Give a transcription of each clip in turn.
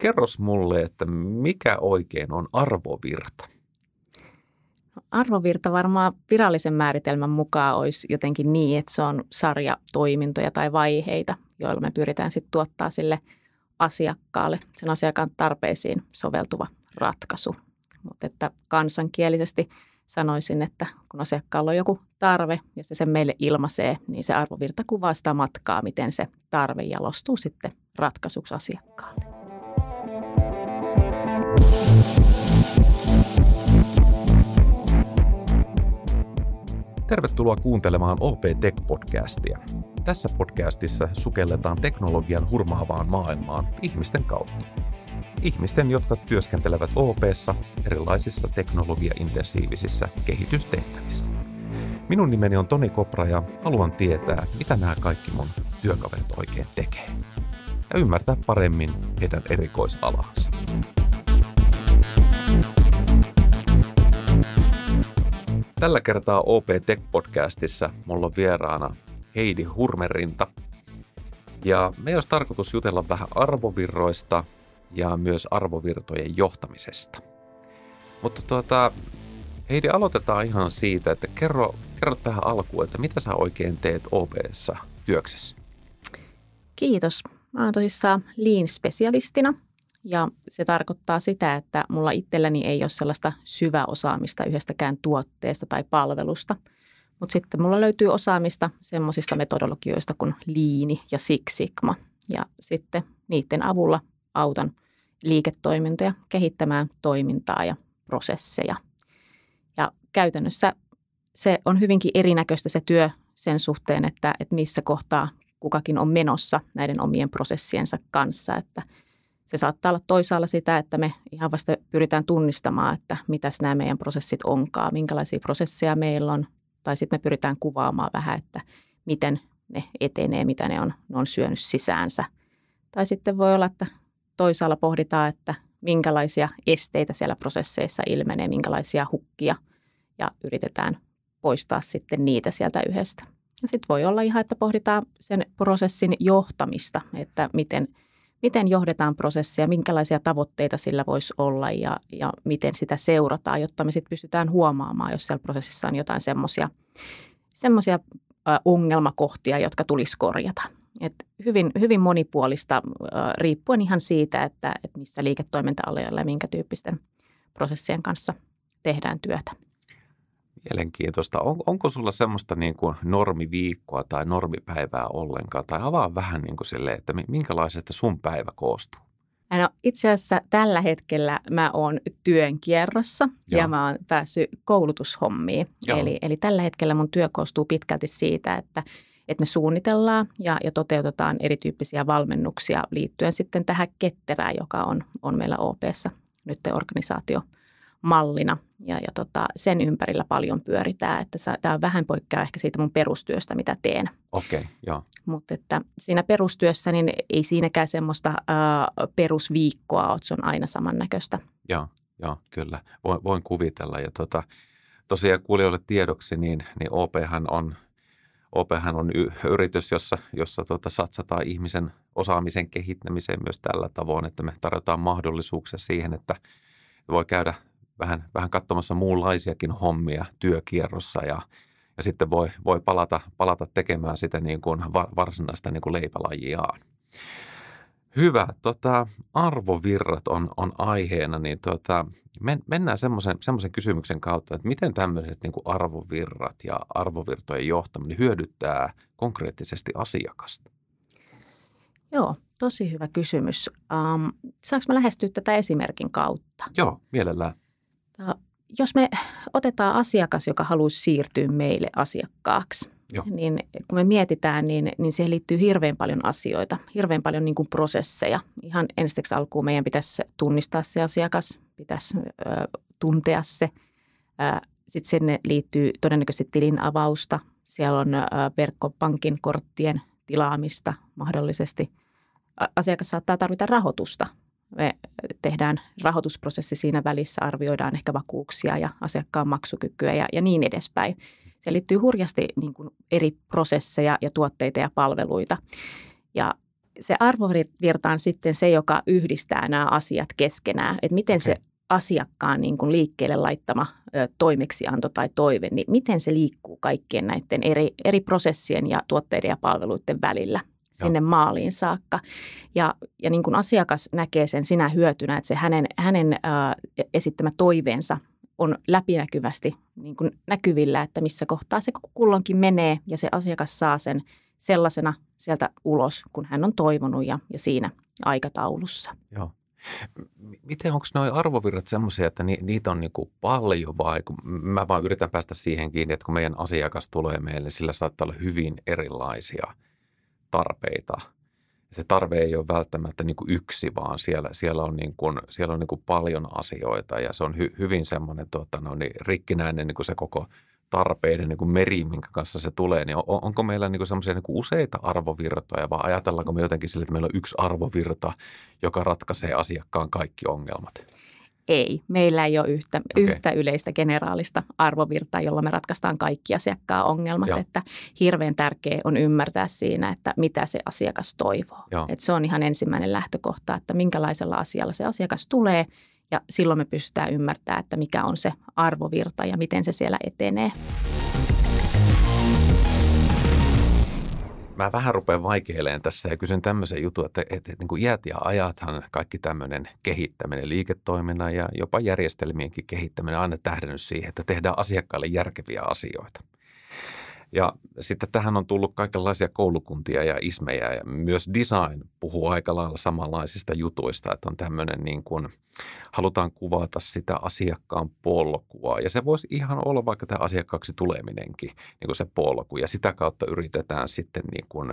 kerros mulle, että mikä oikein on arvovirta? No, arvovirta varmaan virallisen määritelmän mukaan olisi jotenkin niin, että se on sarja toimintoja tai vaiheita, joilla me pyritään sitten tuottaa sille asiakkaalle, sen asiakkaan tarpeisiin soveltuva ratkaisu. Mutta että kansankielisesti sanoisin, että kun asiakkaalla on joku tarve ja se sen meille ilmaisee, niin se arvovirta kuvaa sitä matkaa, miten se tarve jalostuu sitten ratkaisuksi asiakkaalle. Tervetuloa kuuntelemaan OP Tech-podcastia. Tässä podcastissa sukelletaan teknologian hurmaavaan maailmaan ihmisten kautta. Ihmisten, jotka työskentelevät OPssa erilaisissa teknologiaintensiivisissä kehitystehtävissä. Minun nimeni on Toni Kopra ja haluan tietää, mitä nämä kaikki mun työkaverit oikein tekee. Ja ymmärtää paremmin heidän erikoisalansa. Tällä kertaa OP Tech-podcastissa mulla on vieraana Heidi Hurmerinta. Ja me olisi tarkoitus jutella vähän arvovirroista ja myös arvovirtojen johtamisesta. Mutta tuota, Heidi, aloitetaan ihan siitä, että kerro, kerro tähän alkuun, että mitä sä oikein teet OPssa työksessä? Kiitos. Mä oon tosissaan Lean-spesialistina ja se tarkoittaa sitä, että mulla itselläni ei ole sellaista syväosaamista yhdestäkään tuotteesta tai palvelusta. Mutta sitten mulla löytyy osaamista semmoisista metodologioista kuin liini ja Six Sigma. Ja sitten niiden avulla autan liiketoimintoja kehittämään toimintaa ja prosesseja. Ja käytännössä se on hyvinkin erinäköistä se työ sen suhteen, että, että missä kohtaa kukakin on menossa näiden omien prosessiensa kanssa. Että – se saattaa olla toisaalla sitä, että me ihan vasta pyritään tunnistamaan, että mitäs nämä meidän prosessit onkaan, minkälaisia prosesseja meillä on. Tai sitten me pyritään kuvaamaan vähän, että miten ne etenee, mitä ne on, ne on syönyt sisäänsä. Tai sitten voi olla, että toisaalla pohditaan, että minkälaisia esteitä siellä prosesseissa ilmenee, minkälaisia hukkia ja yritetään poistaa sitten niitä sieltä yhdestä. Sitten voi olla ihan, että pohditaan sen prosessin johtamista, että miten – miten johdetaan prosessia, minkälaisia tavoitteita sillä voisi olla ja, ja miten sitä seurataan, jotta me sitten pystytään huomaamaan, jos siellä prosessissa on jotain semmoisia semmoisia ongelmakohtia, jotka tulisi korjata. Et hyvin, hyvin monipuolista riippuen ihan siitä, että, että missä liiketoiminta-alueella ja minkä tyyppisten prosessien kanssa tehdään työtä. Mielenkiintoista. On, onko sulla semmoista niin kuin normiviikkoa tai normipäivää ollenkaan? Tai avaa vähän niin kuin sille, että minkälaisesta sun päivä koostuu? No, itse asiassa tällä hetkellä mä oon työn kierrossa Joo. ja mä oon päässyt koulutushommiin. Eli, eli tällä hetkellä mun työ koostuu pitkälti siitä, että, että me suunnitellaan ja, ja toteutetaan erityyppisiä valmennuksia liittyen sitten tähän ketterään, joka on, on meillä OPssa nyt organisaatio – mallina ja, ja tota, sen ympärillä paljon pyöritään, että tämä on vähän poikkeaa ehkä siitä mun perustyöstä, mitä teen. Okei, okay, joo. Mutta että siinä perustyössä niin ei siinäkään semmoista äh, perusviikkoa ole, se on aina samannäköistä. Joo, joo, kyllä. Voin, voin kuvitella ja tota, tosiaan kuulijoille tiedoksi, niin, niin OPhan on OPhan on y- yritys, jossa, jossa tuota satsataan ihmisen osaamisen kehittämiseen myös tällä tavoin, että me tarjotaan mahdollisuuksia siihen, että voi käydä vähän, vähän katsomassa muunlaisiakin hommia työkierrossa ja, ja sitten voi, voi palata, palata tekemään sitä niin kuin varsinaista niin kuin leipälajiaan. Hyvä. Tota, arvovirrat on, on aiheena, niin tota, men, mennään semmoisen, semmoisen kysymyksen kautta, että miten tämmöiset niin kuin arvovirrat ja arvovirtojen johtaminen hyödyttää konkreettisesti asiakasta? Joo, tosi hyvä kysymys. Um, saanko mä lähestyä tätä esimerkin kautta? Joo, mielellään. Jos me otetaan asiakas, joka haluaisi siirtyä meille asiakkaaksi, Joo. niin kun me mietitään, niin, niin siihen liittyy hirveän paljon asioita, hirveän paljon niin kuin prosesseja. Ihan ensiksi alkuun meidän pitäisi tunnistaa se asiakas, pitäisi ö, tuntea se. Sitten sinne liittyy todennäköisesti tilin avausta. Siellä on ö, verkkopankin korttien tilaamista mahdollisesti. Asiakas saattaa tarvita rahoitusta me tehdään rahoitusprosessi siinä välissä, arvioidaan ehkä vakuuksia ja asiakkaan maksukykyä ja, ja niin edespäin. Se liittyy hurjasti niin kuin eri prosesseja ja tuotteita ja palveluita. Ja se arvovirta on sitten se, joka yhdistää nämä asiat keskenään. Että miten okay. se asiakkaan niin kuin liikkeelle laittama ö, toimeksianto tai toive, niin miten se liikkuu kaikkien näiden eri, eri prosessien ja tuotteiden ja palveluiden välillä sinne Joo. maaliin saakka. Ja, ja niin kuin asiakas näkee sen sinä hyötynä, että se hänen, hänen ö, esittämä toiveensa on läpinäkyvästi niin kuin näkyvillä, että missä kohtaa se kulloinkin menee ja se asiakas saa sen sellaisena sieltä ulos, kun hän on toivonut ja, ja siinä aikataulussa. Joo. Miten onko nuo arvovirrat semmoisia, että ni, niitä on niinku paljon vai kun mä vaan yritän päästä siihen kiinni, että kun meidän asiakas tulee meille, niin sillä saattaa olla hyvin erilaisia tarpeita. Se tarve ei ole välttämättä niin kuin yksi, vaan siellä, siellä on, niin kuin, siellä on niin kuin paljon asioita ja se on hy, hyvin semmoinen tuota, no niin, rikkinäinen niin kuin se koko – tarpeiden niin kuin meri, minkä kanssa se tulee, niin on, onko meillä niin semmoisia niin useita arvovirtoja vai ajatellaanko me jotenkin sille, että meillä on yksi arvovirta, joka ratkaisee asiakkaan kaikki ongelmat? Ei, meillä ei ole yhtä, okay. yhtä yleistä generaalista arvovirtaa, jolla me ratkaistaan kaikki asiakkaan ongelmat. Joo. Että hirveän tärkeää on ymmärtää siinä, että mitä se asiakas toivoo. Että se on ihan ensimmäinen lähtökohta, että minkälaisella asialla se asiakas tulee – ja silloin me pystytään ymmärtämään, että mikä on se arvovirta ja miten se siellä etenee. Mä vähän rupean vaikeilemaan tässä ja kysyn tämmöisen jutun, että, että, että niin kuin iät ja ajathan kaikki tämmöinen kehittäminen, liiketoiminnan ja jopa järjestelmienkin kehittäminen on aina tähdännyt siihen, että tehdään asiakkaille järkeviä asioita. Ja sitten tähän on tullut kaikenlaisia koulukuntia ja ismejä ja myös design puhuu aika lailla samanlaisista jutuista, että on tämmöinen niin kuin, halutaan kuvata sitä asiakkaan polkua ja se voisi ihan olla vaikka tämä asiakkaaksi tuleminenkin, niin kuin se polku ja sitä kautta yritetään sitten niin kuin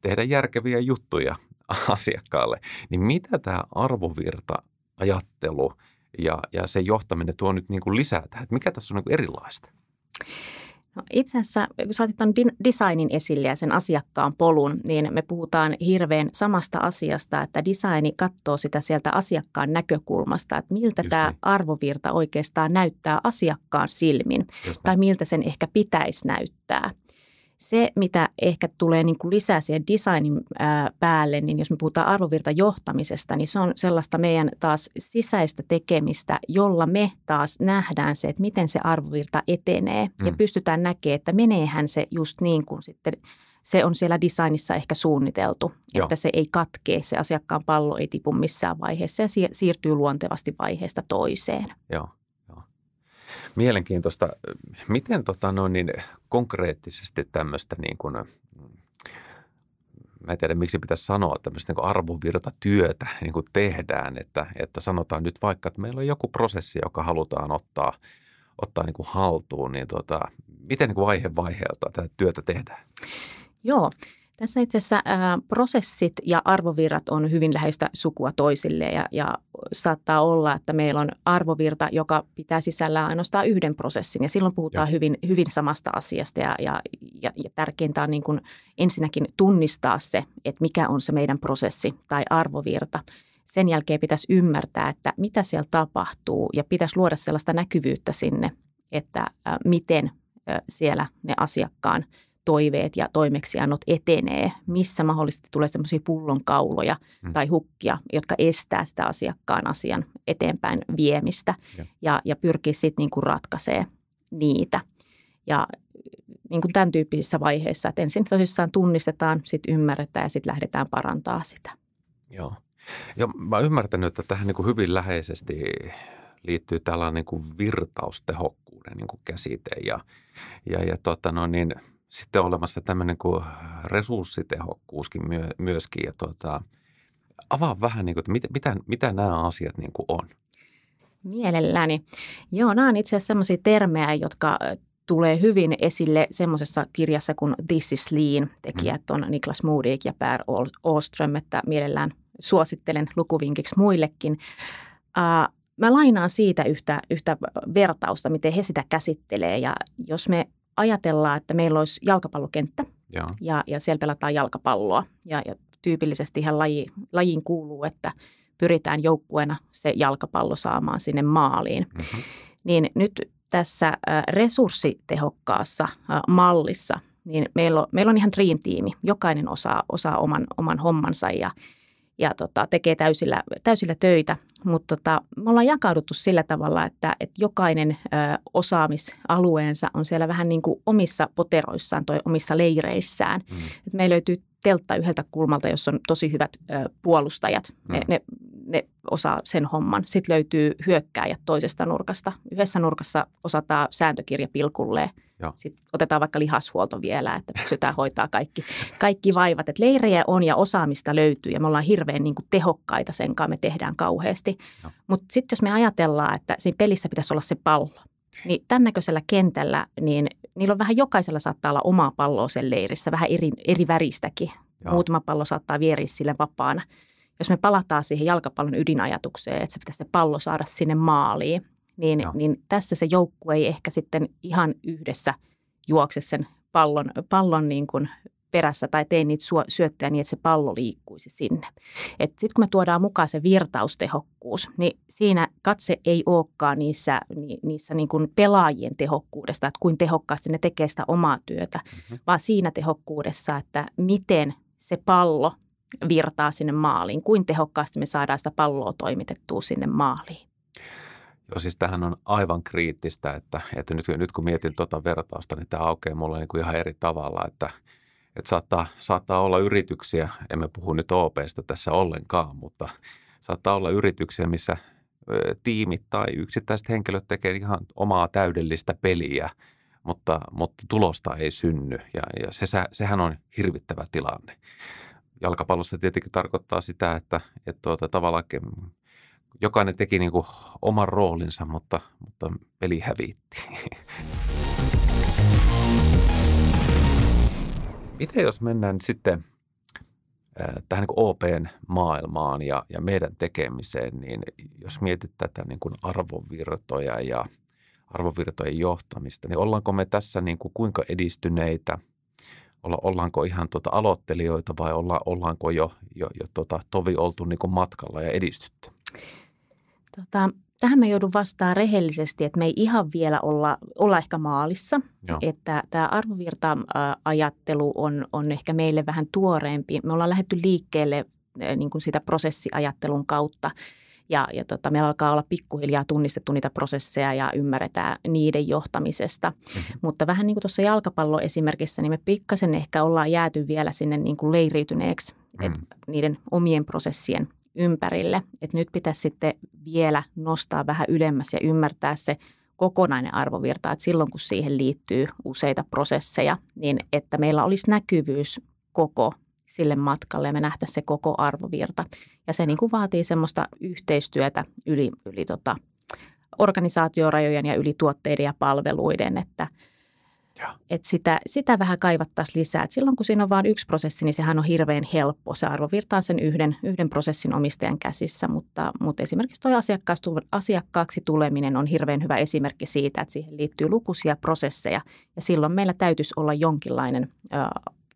tehdä järkeviä juttuja asiakkaalle. Niin mitä tämä arvovirta ajattelu ja, ja se johtaminen tuo nyt niin kuin lisää tähän, että mikä tässä on niin kuin erilaista? No itse asiassa, kun saatit tuon designin esille ja sen asiakkaan polun, niin me puhutaan hirveän samasta asiasta, että designi katsoo sitä sieltä asiakkaan näkökulmasta, että miltä Just tämä niin. arvovirta oikeastaan näyttää asiakkaan silmin Just tai miltä sen ehkä pitäisi näyttää – se, mitä ehkä tulee niin kuin lisää siihen designin päälle, niin jos me puhutaan arvovirtajohtamisesta, niin se on sellaista meidän taas sisäistä tekemistä, jolla me taas nähdään se, että miten se arvovirta etenee mm. ja pystytään näkemään, että meneehän se just niin kuin sitten se on siellä designissa ehkä suunniteltu, Joo. että se ei katkee, se asiakkaan pallo ei tipu missään vaiheessa ja siirtyy luontevasti vaiheesta toiseen. Joo. Mielenkiintoista. Miten tota, no, niin konkreettisesti tämmöistä niin kuin, mä en tiedä miksi pitäisi sanoa tämmöistä niin arvovirtatyötä niin kuin tehdään, että, että sanotaan nyt vaikka, että meillä on joku prosessi, joka halutaan ottaa, ottaa niin kuin haltuun, niin tota, miten niin kuin vaihe vaiheelta tätä työtä tehdään? Joo, tässä itse asiassa ää, prosessit ja arvovirrat on hyvin läheistä sukua toisille ja, ja saattaa olla, että meillä on arvovirta, joka pitää sisällään ainoastaan yhden prosessin ja silloin puhutaan hyvin, hyvin samasta asiasta ja, ja, ja, ja tärkeintä on niin kuin ensinnäkin tunnistaa se, että mikä on se meidän prosessi tai arvovirta. Sen jälkeen pitäisi ymmärtää, että mitä siellä tapahtuu ja pitäisi luoda sellaista näkyvyyttä sinne, että miten siellä ne asiakkaan – toiveet ja toimeksiannot etenee, missä mahdollisesti tulee semmoisia pullonkauloja mm. tai hukkia, jotka estää sitä asiakkaan asian eteenpäin viemistä ja, ja, ja pyrkii sitten niin kuin ratkaisee niitä. Ja niin kuin tämän tyyppisissä vaiheissa, että ensin tosissaan tunnistetaan, sitten ymmärretään ja sitten lähdetään parantaa sitä. Joo. Ja mä oon ymmärtänyt, että tähän niin kuin hyvin läheisesti liittyy tällainen niin kuin virtaustehokkuuden niin kuin käsite ja, ja, ja tota no niin – sitten olemassa tämmöinen kuin resurssitehokkuuskin myö, myöskin. Ja tuota, avaa vähän, niin kuin, että mitä, mitä, mitä nämä asiat niin kuin on. Mielelläni. Joo, nämä on itse asiassa sellaisia termejä, jotka tulee hyvin esille semmoisessa kirjassa kuin This is Lean. Tekijät on Niklas Moodig ja Per Åström, että mielellään suosittelen lukuvinkiksi muillekin. Uh, mä lainaan siitä yhtä, yhtä vertausta, miten he sitä käsittelee. Ja jos me ajatellaan, että meillä olisi jalkapallokenttä ja, ja, ja siellä pelataan jalkapalloa. Ja, ja tyypillisesti ihan laji, lajiin kuuluu, että pyritään joukkueena se jalkapallo saamaan sinne maaliin. Mm-hmm. Niin nyt tässä resurssitehokkaassa mallissa niin meillä on, meillä on ihan dream-tiimi. Jokainen osaa, osaa oman, oman hommansa ja, ja tota, tekee täysillä, täysillä töitä. Mutta tota, me ollaan jakauduttu sillä tavalla, että, että jokainen ö, osaamisalueensa on siellä vähän niin kuin omissa poteroissaan tai omissa leireissään. Mm. Et meillä löytyy teltta yhdeltä kulmalta, jossa on tosi hyvät ö, puolustajat. Ne, mm. ne, ne osaa sen homman. Sitten löytyy hyökkääjät toisesta nurkasta. Yhdessä nurkassa osataan sääntökirja pilkulleen. Sitten otetaan vaikka lihashuolto vielä, että pystytään hoitaa kaikki, kaikki vaivat. Et leirejä on ja osaamista löytyy ja me ollaan hirveän niin kuin tehokkaita sen kanssa, me tehdään kauheasti. Mutta sitten jos me ajatellaan, että siinä pelissä pitäisi olla se pallo, niin tämän näköisellä kentällä, niin niillä on vähän jokaisella saattaa olla omaa palloa sen leirissä, vähän eri, eri väristäkin. Joo. Muutama pallo saattaa vieriä sille vapaana. Jos me palataan siihen jalkapallon ydinajatukseen, että se pitäisi se pallo saada sinne maaliin, niin, niin tässä se joukkue ei ehkä sitten ihan yhdessä juokse sen pallon, pallon niin kuin perässä tai tee niitä syöttöjä niin, että se pallo liikkuisi sinne. Sitten kun me tuodaan mukaan se virtaustehokkuus, niin siinä katse ei olekaan niissä, niissä niin kuin pelaajien tehokkuudesta, että kuin tehokkaasti ne tekee sitä omaa työtä, mm-hmm. vaan siinä tehokkuudessa, että miten se pallo virtaa sinne maaliin, kuin tehokkaasti me saadaan sitä palloa toimitettua sinne maaliin. Siis tähän on aivan kriittistä, että, että nyt, nyt kun mietin tuota vertausta, niin tämä aukeaa mulle niin kuin ihan eri tavalla, että, että saattaa, saattaa olla yrityksiä, emme puhu nyt OPsta tässä ollenkaan, mutta saattaa olla yrityksiä, missä tiimit tai yksittäiset henkilöt tekevät ihan omaa täydellistä peliä, mutta, mutta tulosta ei synny ja, ja se, sehän on hirvittävä tilanne. Jalkapallossa tietenkin tarkoittaa sitä, että, että tuota, tavallaan jokainen teki niin kuin oman roolinsa, mutta, mutta peli hävitti. Miten jos mennään sitten tähän niin OPn maailmaan ja, ja meidän tekemiseen, niin jos mietit tätä niin kuin arvovirtoja ja arvovirtojen johtamista, niin ollaanko me tässä niin kuin kuinka edistyneitä? Olla, ollaanko ihan tuota aloittelijoita vai olla, ollaanko jo, jo, jo tuota, tovi oltu niin kuin matkalla ja edistytty? Tota, tähän mä joudun vastaan rehellisesti, että me ei ihan vielä olla, olla ehkä maalissa. Joo. Että tämä arvovirta-ajattelu on, on ehkä meille vähän tuoreempi. Me ollaan lähdetty liikkeelle niin kuin sitä prosessiajattelun kautta. Ja, ja tota, meillä alkaa olla pikkuhiljaa tunnistettu niitä prosesseja ja ymmärretään niiden johtamisesta. Mm-hmm. Mutta vähän niin kuin tuossa jalkapalloesimerkissä, niin me pikkasen ehkä ollaan jääty vielä sinne niin kuin leiriytyneeksi mm-hmm. niiden omien prosessien ympärille. Että nyt pitäisi sitten vielä nostaa vähän ylemmäs ja ymmärtää se kokonainen arvovirta, että silloin kun siihen liittyy useita prosesseja, niin että meillä olisi näkyvyys koko sille matkalle ja me nähtäisiin se koko arvovirta. Ja se niin kuin vaatii semmoista yhteistyötä yli, yli tota, organisaatiorajojen ja yli tuotteiden ja palveluiden, että – että sitä, sitä vähän kaivattaisiin lisää. Et silloin kun siinä on vain yksi prosessi, niin sehän on hirveän helppo. Se arvovirta on sen yhden, yhden prosessin omistajan käsissä, mutta, mutta esimerkiksi tuo asiakkaaksi tuleminen on hirveän hyvä esimerkki siitä, että siihen liittyy lukuisia prosesseja ja silloin meillä täytyisi olla jonkinlainen ö,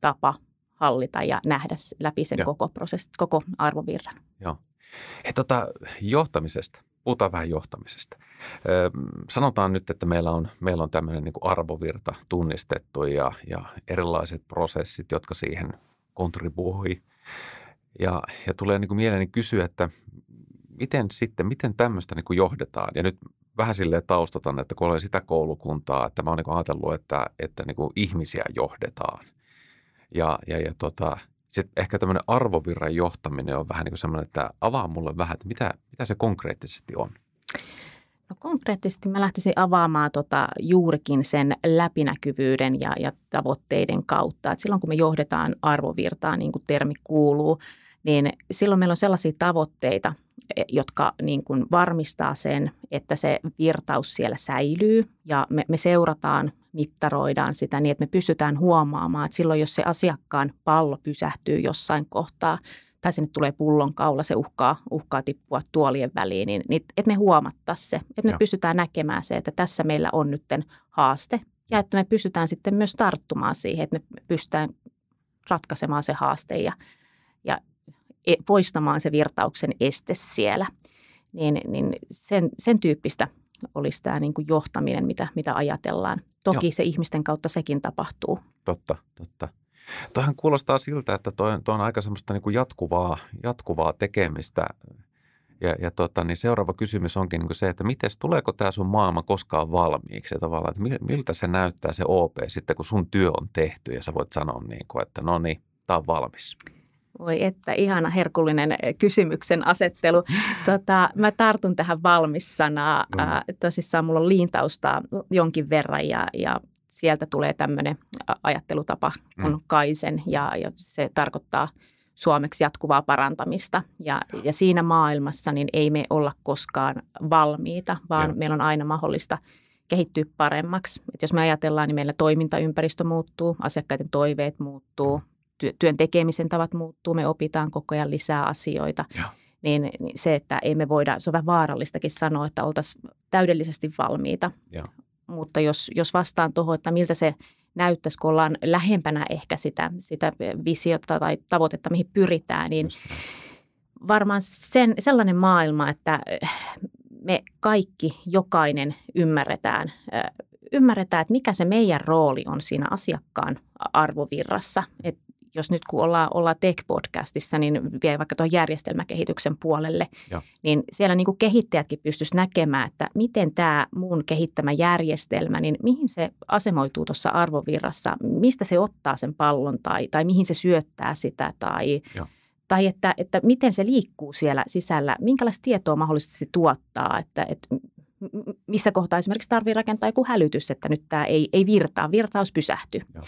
tapa hallita ja nähdä läpi sen koko, prosessi, koko arvovirran. Joo. He, tota, johtamisesta puhutaan vähän johtamisesta. Sanotaan nyt, että meillä on, meillä on tämmöinen niin arvovirta tunnistettu ja, ja erilaiset prosessit, jotka siihen kontribuoi. Ja, ja tulee niin kuin mieleeni kysyä, että miten sitten, miten tämmöistä niin kuin johdetaan? Ja nyt vähän silleen taustatan, että kun olen sitä koulukuntaa, että mä oon niin ajatellut, että, että niin kuin ihmisiä johdetaan. Ja, ja, ja tota, sitten ehkä tämmöinen arvovirran johtaminen on vähän niin kuin semmoinen, että avaa mulle vähän, että mitä, mitä se konkreettisesti on. No konkreettisesti mä lähtisin avaamaan tota juurikin sen läpinäkyvyyden ja, ja tavoitteiden kautta. Et silloin kun me johdetaan arvovirtaa, niin kuin termi kuuluu, niin silloin meillä on sellaisia tavoitteita, e, jotka niin kuin varmistaa sen, että se virtaus siellä säilyy. Ja me, me seurataan, mittaroidaan sitä niin, että me pystytään huomaamaan, että silloin jos se asiakkaan pallo pysähtyy jossain kohtaa tai sinne tulee pullonkaula, se uhkaa, uhkaa tippua tuolien väliin, niin, niin että me huomattaisiin se, että me Joo. pystytään näkemään se, että tässä meillä on nyt haaste. Ja että me pystytään sitten myös tarttumaan siihen, että me pystytään ratkaisemaan se haaste ja, ja poistamaan se virtauksen este siellä. Niin, niin sen, sen tyyppistä olisi tämä niin kuin johtaminen, mitä, mitä ajatellaan. Toki Joo. se ihmisten kautta sekin tapahtuu. Totta, totta. Toihan kuulostaa siltä, että toi, toi on aika semmoista niin kuin jatkuvaa, jatkuvaa tekemistä. Ja, ja tota, niin seuraava kysymys onkin niin kuin se, että miten tuleeko tämä sun maailma koskaan valmiiksi? Ja tavallaan, että miltä se näyttää se OP sitten, kun sun työ on tehty ja sä voit sanoa, niin kuin, että no niin, tämä on valmis. Voi että, ihana herkullinen eh, kysymyksen asettelu. Tota, mä tartun tähän valmis-sanaa. Mm. Äh, tosissaan mulla on liintausta jonkin verran ja, ja sieltä tulee tämmöinen ajattelutapa kuin mm. kaisen ja, ja se tarkoittaa suomeksi jatkuvaa parantamista. Ja, ja siinä maailmassa niin ei me olla koskaan valmiita, vaan ja. meillä on aina mahdollista kehittyä paremmaksi. Et jos me ajatellaan, niin meillä toimintaympäristö muuttuu, asiakkaiden toiveet muuttuu, työn tekemisen tavat muuttuu, me opitaan koko ajan lisää asioita. Ja. Niin, niin se, että ei me voida, se on vähän vaarallistakin sanoa, että oltaisiin täydellisesti valmiita. Ja. Mutta jos, jos vastaan tuohon, että miltä se näyttäisi, kun ollaan lähempänä ehkä sitä, sitä visiota tai tavoitetta, mihin pyritään, niin varmaan sen, sellainen maailma, että me kaikki, jokainen ymmärretään, ymmärretään, että mikä se meidän rooli on siinä asiakkaan arvovirrassa. Että jos nyt kun ollaan, ollaan Tech-podcastissa, niin vie vaikka tuon järjestelmäkehityksen puolelle, ja. niin siellä niin kuin kehittäjätkin pystyisi näkemään, että miten tämä mun kehittämä järjestelmä, niin mihin se asemoituu tuossa arvovirrassa, mistä se ottaa sen pallon tai, tai mihin se syöttää sitä tai, ja. tai että, että miten se liikkuu siellä sisällä, minkälaista tietoa mahdollisesti se tuottaa, että, että missä kohtaa esimerkiksi tarvii rakentaa joku hälytys, että nyt tämä ei, ei virtaa, virtaus pysähty. Ja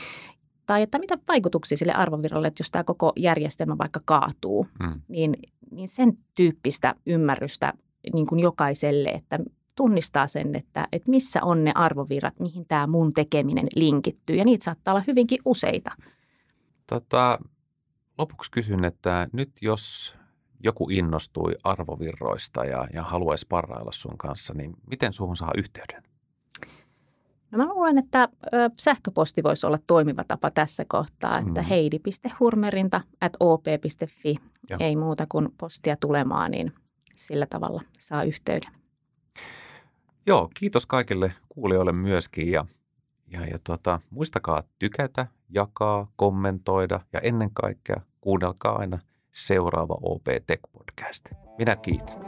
tai että mitä vaikutuksia sille arvoviralle, että jos tämä koko järjestelmä vaikka kaatuu, mm. niin, niin sen tyyppistä ymmärrystä niin kuin jokaiselle, että tunnistaa sen, että, että missä on ne arvovirrat, mihin tämä mun tekeminen linkittyy. Ja niitä saattaa olla hyvinkin useita. Tota, lopuksi kysyn, että nyt jos joku innostui arvovirroista ja, ja haluaisi parrailla sun kanssa, niin miten suhun saa yhteyden? No mä luulen, että ö, sähköposti voisi olla toimiva tapa tässä kohtaa, että mm. heidi.hurmerinta at op.fi. Joo. Ei muuta kuin postia tulemaan, niin sillä tavalla saa yhteyden. Joo, kiitos kaikille kuulijoille myöskin ja, ja, ja tota, muistakaa tykätä, jakaa, kommentoida ja ennen kaikkea kuunnelkaa aina seuraava OP Tech Podcast. Minä kiitän.